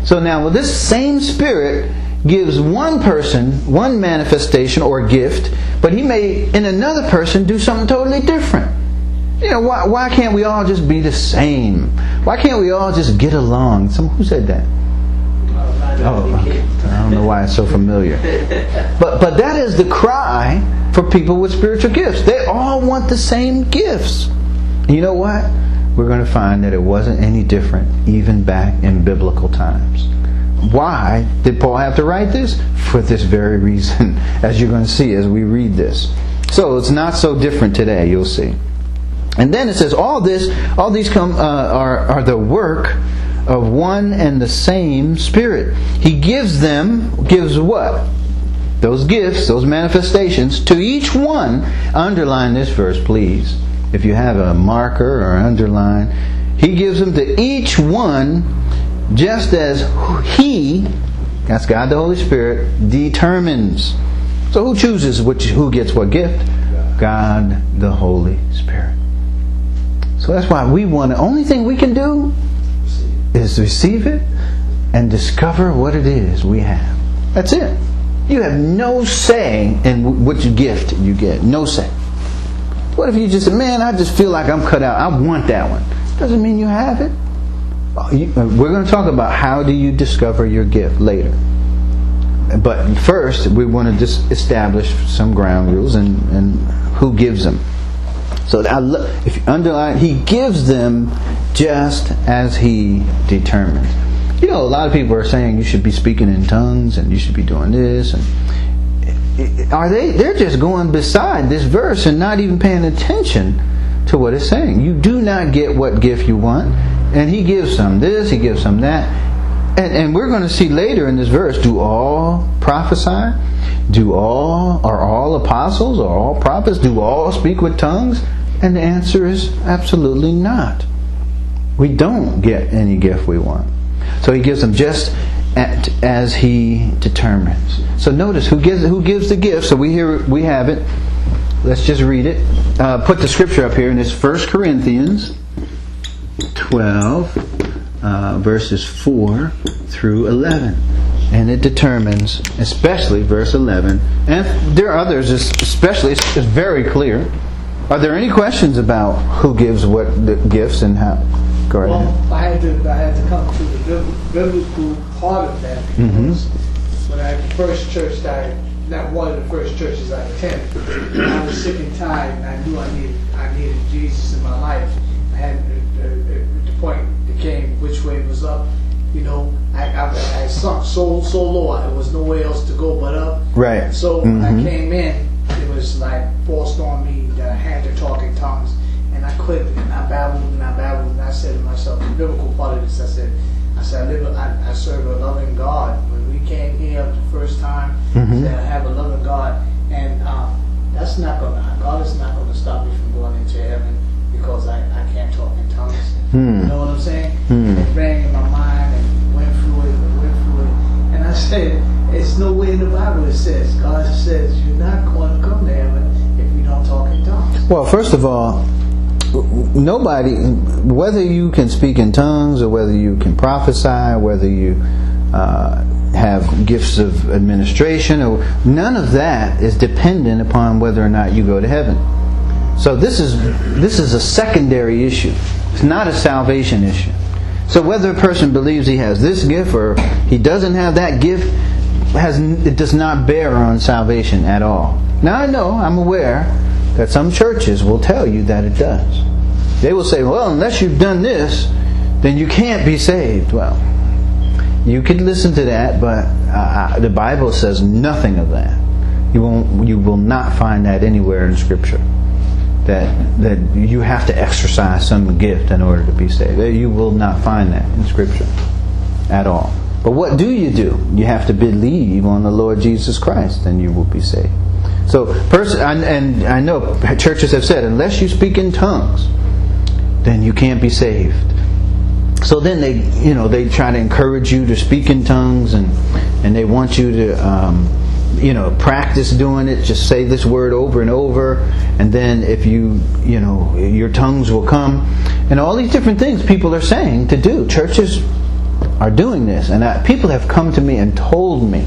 So now, well, this same Spirit gives one person one manifestation or gift, but he may, in another person, do something totally different. You know, why, why can't we all just be the same? Why can't we all just get along? Some, who said that? Oh, okay. I don't know why it's so familiar. But, but that is the cry for people with spiritual gifts. They all want the same gifts. You know what? We're going to find that it wasn't any different even back in biblical times. Why did Paul have to write this? For this very reason, as you're going to see as we read this. So it's not so different today, you'll see. And then it says, all this, all these come uh, are are the work of one and the same Spirit. He gives them, gives what? Those gifts, those manifestations to each one. Underline this verse, please. If you have a marker or underline, He gives them to each one just as He, that's God the Holy Spirit, determines. So who chooses which, who gets what gift? God the Holy Spirit. So that's why we want the only thing we can do is receive it and discover what it is we have. That's it. You have no say in which gift you get. No say. What if you just say, man, I just feel like I'm cut out. I want that one. Doesn't mean you have it. Uh, we're going to talk about how do you discover your gift later. But first, we want to just establish some ground rules and, and who gives them. So if you underline, he gives them just as he determines. You know, a lot of people are saying you should be speaking in tongues and you should be doing this and are they they're just going beside this verse and not even paying attention to what it's saying. You do not get what gift you want, and he gives some this, he gives some that. And, and we're going to see later in this verse, do all prophesy? Do all are all apostles or all prophets? Do all speak with tongues? And the answer is absolutely not. We don't get any gift we want. So he gives them just as he determines. So notice who gives who gives the gift. So we hear we have it. Let's just read it. Uh, put the scripture up here, and it's 1 Corinthians 12, uh, verses 4 through 11. And it determines, especially verse 11, and there are others, especially, it's very clear. Are there any questions about who gives what the gifts and how? Go right Well, ahead. I had to, I had to come to the biblical part of that Mm-hmm. when I, the first church that I, not one of the first churches I attended, I was sick and tired and I knew I needed, I needed Jesus in my life. I had, uh, uh, uh, the point that came, which way was up, you know, I, I, I sunk so, so low, there was nowhere else to go but up. Right. So when Mhm. I came in, it was like forced on me that I had to talk in tongues, and I couldn't. And I babbled and I babbled, and I said to myself, the biblical part of this, I said, I said, I, live, a- I, I serve a loving God. When we came here the first time, Mhm. I said, I have a loving God, and uh, that's not gonna. God is not gonna stop me from going into heaven because I, I can't talk in tongues. Hmm. You know what I'm saying? Hmm. It rang in my mind and went through it and went through it. And I said, it's nowhere in the Bible it says, God says you're not going to come to heaven if you don't talk in tongues. Well, first of all, nobody, whether you can speak in tongues or whether you can prophesy, whether you uh, have gifts of administration, or none of that is dependent upon whether or not you go to heaven. So this is this is a secondary issue. It's not a salvation issue. So whether a person believes he has this gift or he doesn't have that gift has it does not bear on salvation at all. Now I know, I'm aware that some churches will tell you that it does. They will say, "Well, unless you've done this, then you can't be saved." Well, you could listen to that, but uh, the Bible says nothing of that. You won't. You will not find that anywhere in Scripture. That that you have to exercise some gift in order to be saved. You will not find that in Scripture at all. But what do you do? You have to believe on the Lord Jesus Christ, and you will be saved. So, person, and, and I know churches have said, unless you speak in tongues, then you can't be saved. So then they, you know, they try to encourage you to speak in tongues, and and they want you to, um, you know, practice doing it. Just say this word over and over, and then if you, you know, your tongues will come, and all these different things people are saying to do. Churches are doing this, and I, people have come to me and told me.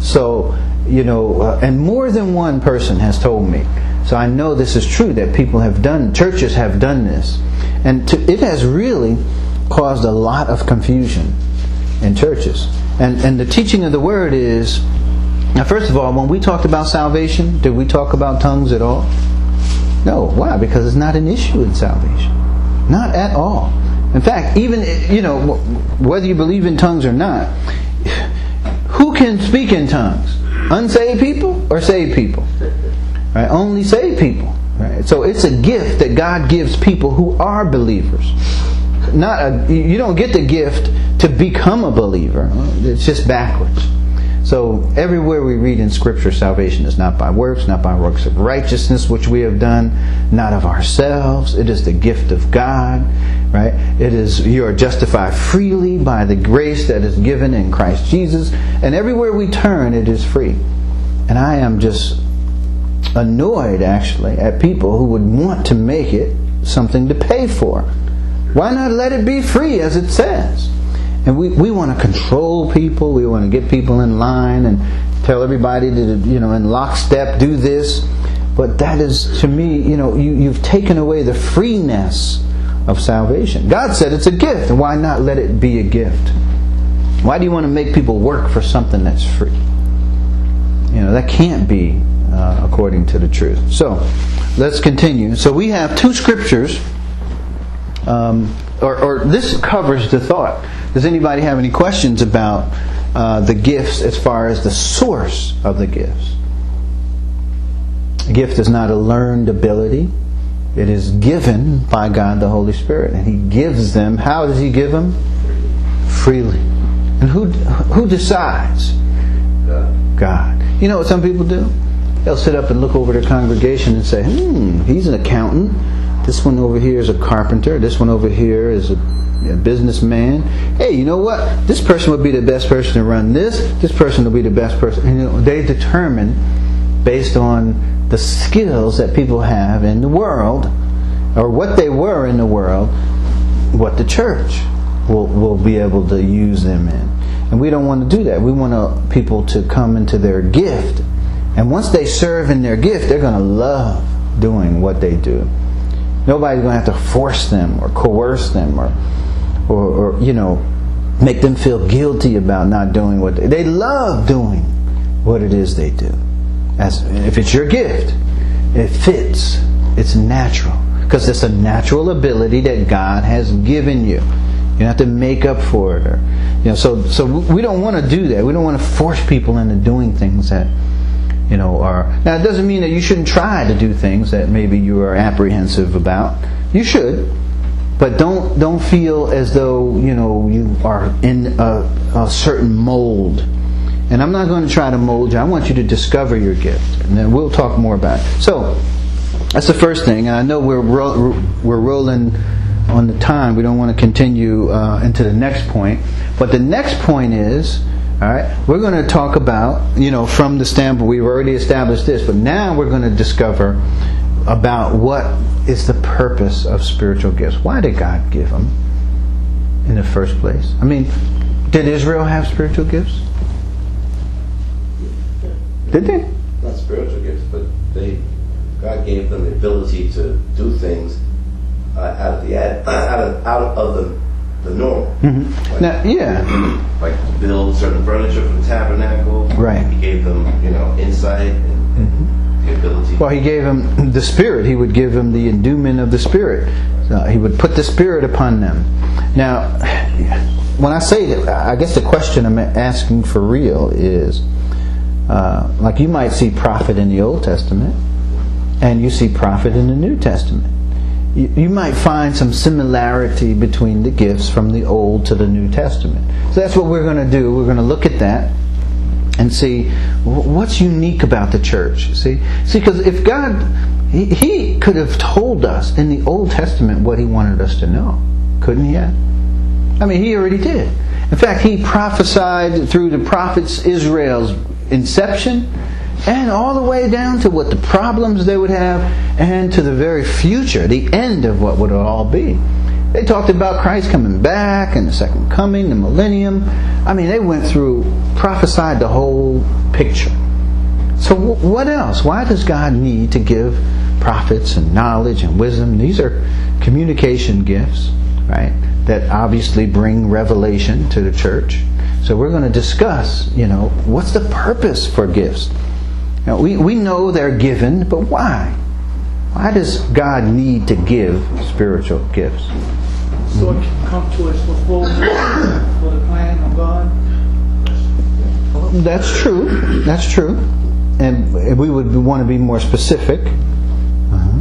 So, you know, uh, and more than one person has told me. So I know this is true that people have done, churches have done this, and to, it has really caused a lot of confusion in churches. And and the teaching of the word is now. First of all, when we talked about salvation, did we talk about tongues at all? No. Why? Because it's not an issue in salvation. Not at all. In fact, even you know whether you believe in tongues or not, who can speak in tongues? Unsaved people or saved people? Right? Only saved people. Right? So it's a gift that God gives people who are believers. Not a, you don't get the gift to become a believer. It's just backwards. So everywhere we read in Scripture, salvation is not by works, not by works of righteousness which we have done, not of ourselves. It is the gift of God, right? It is you are justified freely by the grace that is given in Christ Jesus, and everywhere we turn, it is free. And I am just annoyed actually at people who would want to make it something to pay for. Why not let it be free as it says? And we, we want to control people. We want to get people in line and tell everybody to, you know, in lockstep, do this. But that is, to me, you know, you, you've taken away the freeness of salvation. God said it's a gift. Why not let it be a gift? Why do you want to make people work for something that's free? You know, that can't be uh, according to the truth. So, let's continue. So, we have two scriptures. Um, or, or, this covers the thought. Does anybody have any questions about uh, the gifts as far as the source of the gifts? A gift is not a learned ability. It is given by God the Holy Spirit. And He gives them. How does He give them? Freely. And who, who decides? God. You know what some people do? They'll sit up and look over their congregation and say, hmm, he's an accountant. This one over here is a carpenter. This one over here is a, a, businessman. Hey, you know what? This person would be the best person to run this. This person will be the best person. You know, they determine based on the skills that people have in the world, or what they were in the world, what the church will, will be able to use them in. And we don't want to do that. We want to, people to come into their gift. And once they serve in their gift, they're going to love doing what they do. Nobody's going to have to force them or coerce them or, or, or you know, make them feel guilty about not doing what they, they love doing what it is they do. As if it's your gift, it fits. It's natural because it's a natural ability that God has given you. You don't have to make up for it, or you know. So, so we don't want to do that. We don't want to force people into doing things that you know are. Now, it doesn't mean that you shouldn't try to do things that maybe you are apprehensive about. You should, but don't don't feel as though you know you are in a, a certain mold. And I'm not going to try to mold you. I want you to discover your gift, and then we'll talk more about it. So. That's the first thing. And I know we're ro- we're rolling on the time. We don't want to continue uh, into the next point. But the next point is, all right, we're going to talk about, you know, from the standpoint we've already established this, but now we're going to discover about what is the purpose of spiritual gifts. Why did God give them in the first place? I mean, did Israel have spiritual gifts? Did they? Not spiritual gifts, but they God gave them the ability to do things uh, out of the out of out of the the normal. Mm-hmm. Like, now, yeah, like build certain furniture for the tabernacle. Right. He gave them, you know, insight and, and the ability. Well, he gave them the Spirit. He would give them the endowment of the Spirit. So he would put the Spirit upon them. Now, when I say that, I guess the question I'm asking for real is uh, like you might see prophet in the Old Testament, and you see prophet in the New Testament. You, might find some similarity between the gifts from the Old to the New Testament. So that's what we're going to do. We're going to look at that and see what's unique about the church. See, see, because if God, he, he, could have told us in the Old Testament what He wanted us to know, couldn't He? Have? I mean, He already did. In fact, He prophesied through the prophets Israel's inception and all the way down to what the problems they would have and to the very future, the end of what would it all be. They talked about Christ coming back and the second coming, the millennium. I mean, they went through, prophesied the whole picture. So, what else? Why does God need to give prophets and knowledge and wisdom? These are communication gifts, right? That obviously bring revelation to the church. So, we're going to discuss, you know, what's the purpose for gifts? Now, we, we know they're given, but why? Why does God need to give spiritual gifts? So it can come to its fulfillment for the plan of God? That's true. That's true. And we would want to be more specific. Uh-huh.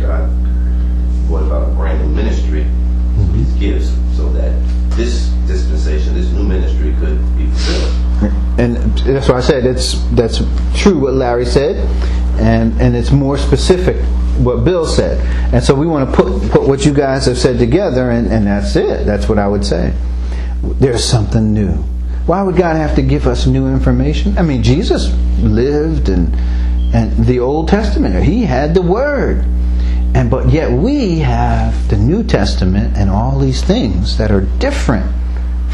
God, what about a brand new ministry? His gifts, And that's why I said it's that's true what Larry said, and and it's more specific what Bill said. And so we want to put put what you guys have said together, and, and that's it. That's what I would say. There's something new. Why would God have to give us new information? I mean, Jesus lived and and the Old Testament. He had the Word. And but yet we have the New Testament and all these things that are different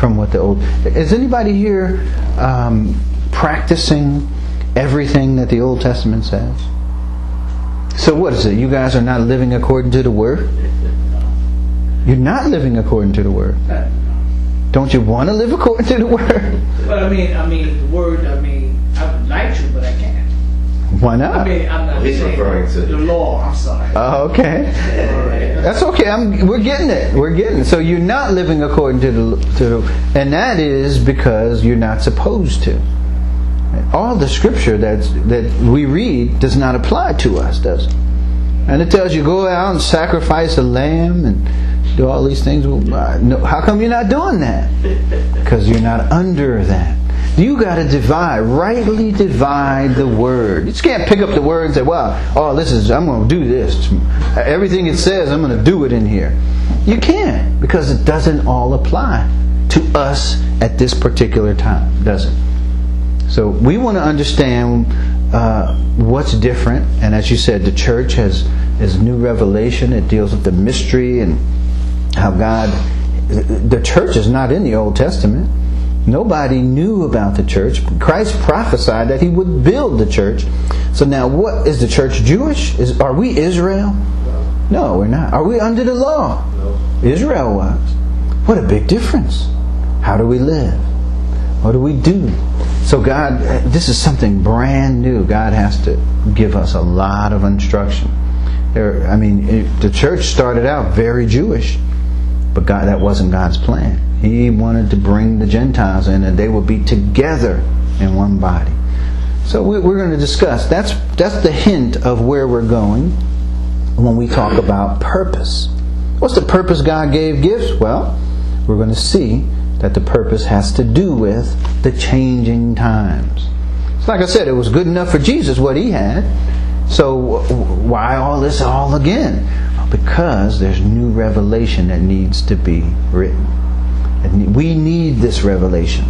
from what the old. Is anybody here um, practicing everything that the Old Testament says? So what is it? You guys are not living according to the Word. You're not living according to the Word. Don't you want to live according to the Word? Well, I mean, I mean, the word, I mean, I would like to, but I can't. Why not? I mean, I'm not He's referring to- the law. I'm sorry. Oh, okay. That's okay. I'm, we're getting it. We're getting it. So you're not living according to the, to and that is because you're not supposed to. All the scripture that's, that we read does not apply to us, does it? And it tells you go out and sacrifice a lamb and do all these things. Well, uh, no, how come you're not doing that? Because you're not under that. You got to divide, rightly divide the word. You just can't pick up the word and say, "Well, oh, this is I'm going to do this. Everything it says, I'm going to do it in here." You can't because it doesn't all apply to us at this particular time, does it? So we want to understand uh, what's different, and as you said, the church has is new revelation. It deals with the mystery and how God. The church is not in the Old Testament. Nobody knew about the church. Christ prophesied that he would build the church. So now what is the church Jewish? Is are we Israel? No, we're not. Are we under the law? Israel was. What a big difference. How do we live? What do we do? So God, this is something brand new. God has to give us a lot of instruction. There, I mean, it, the church started out very Jewish, but God, that wasn't God's plan. He wanted to bring the Gentiles in, and they would be together in one body. So we, we're going to discuss. That's that's the hint of where we're going when we talk about purpose. What's the purpose God gave gifts? Well, we're going to see that the purpose has to do with the changing times. It's like I said, it was good enough for Jesus what he had. So why all this all again? Because there's new revelation that needs to be written. And we need this revelation.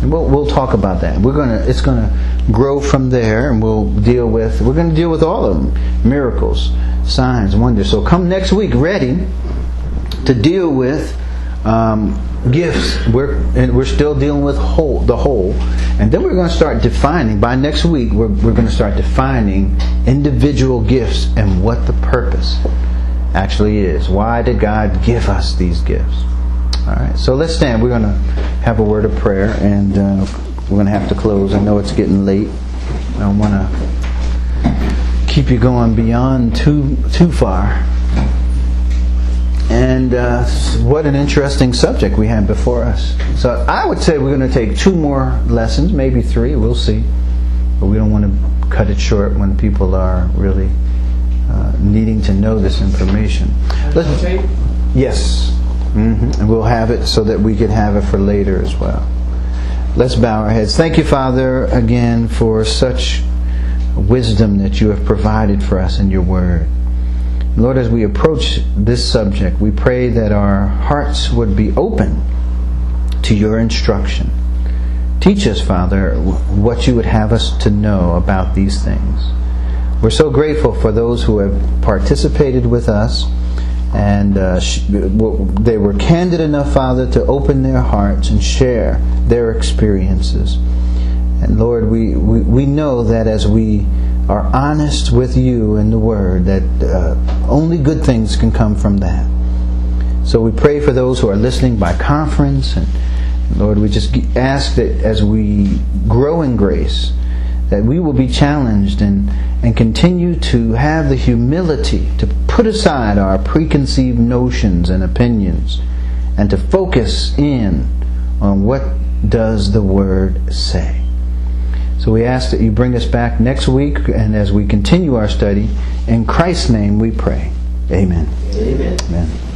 And we'll, we'll talk about that. We're gonna it's gonna grow from there and we'll deal with we're gonna deal with all of them. Miracles, signs, wonders. So come next week ready to deal with um, gifts. We're and we're still dealing with whole the whole, and then we're going to start defining. By next week, we're we're going to start defining individual gifts and what the purpose actually is. Why did God give us these gifts? All right. So let's stand. We're going to have a word of prayer, and uh, we're going to have to close. I know it's getting late. I don't want to keep you going beyond too too far. And uh, what an interesting subject we have before us. So I would say we're going to take two more lessons, maybe three, we'll see. But we don't want to cut it short when people are really uh, needing to know this information. Let's, yes. hmm And we'll have it so that we can have it for later as well. Let's bow our heads. Thank you, Father, again for such wisdom that you have provided for us in your word. Lord, as we approach this subject, we pray that our hearts would be open to your instruction. Teach us, Father, what you would have us to know about these things. We're so grateful for those who have participated with us, and uh, they were candid enough, Father, to open their hearts and share their experiences. And Lord, we, we, we know that as we are honest with you and the Word, that uh, only good things can come from that. So we pray for those who are listening by conference, and Lord, we just ask that as we grow in grace, that we will be challenged and, and continue to have the humility to put aside our preconceived notions and opinions and to focus in on what does the Word say. So we ask that you bring us back next week and as we continue our study, in Christ's name we pray. Amen. Amen. Amen.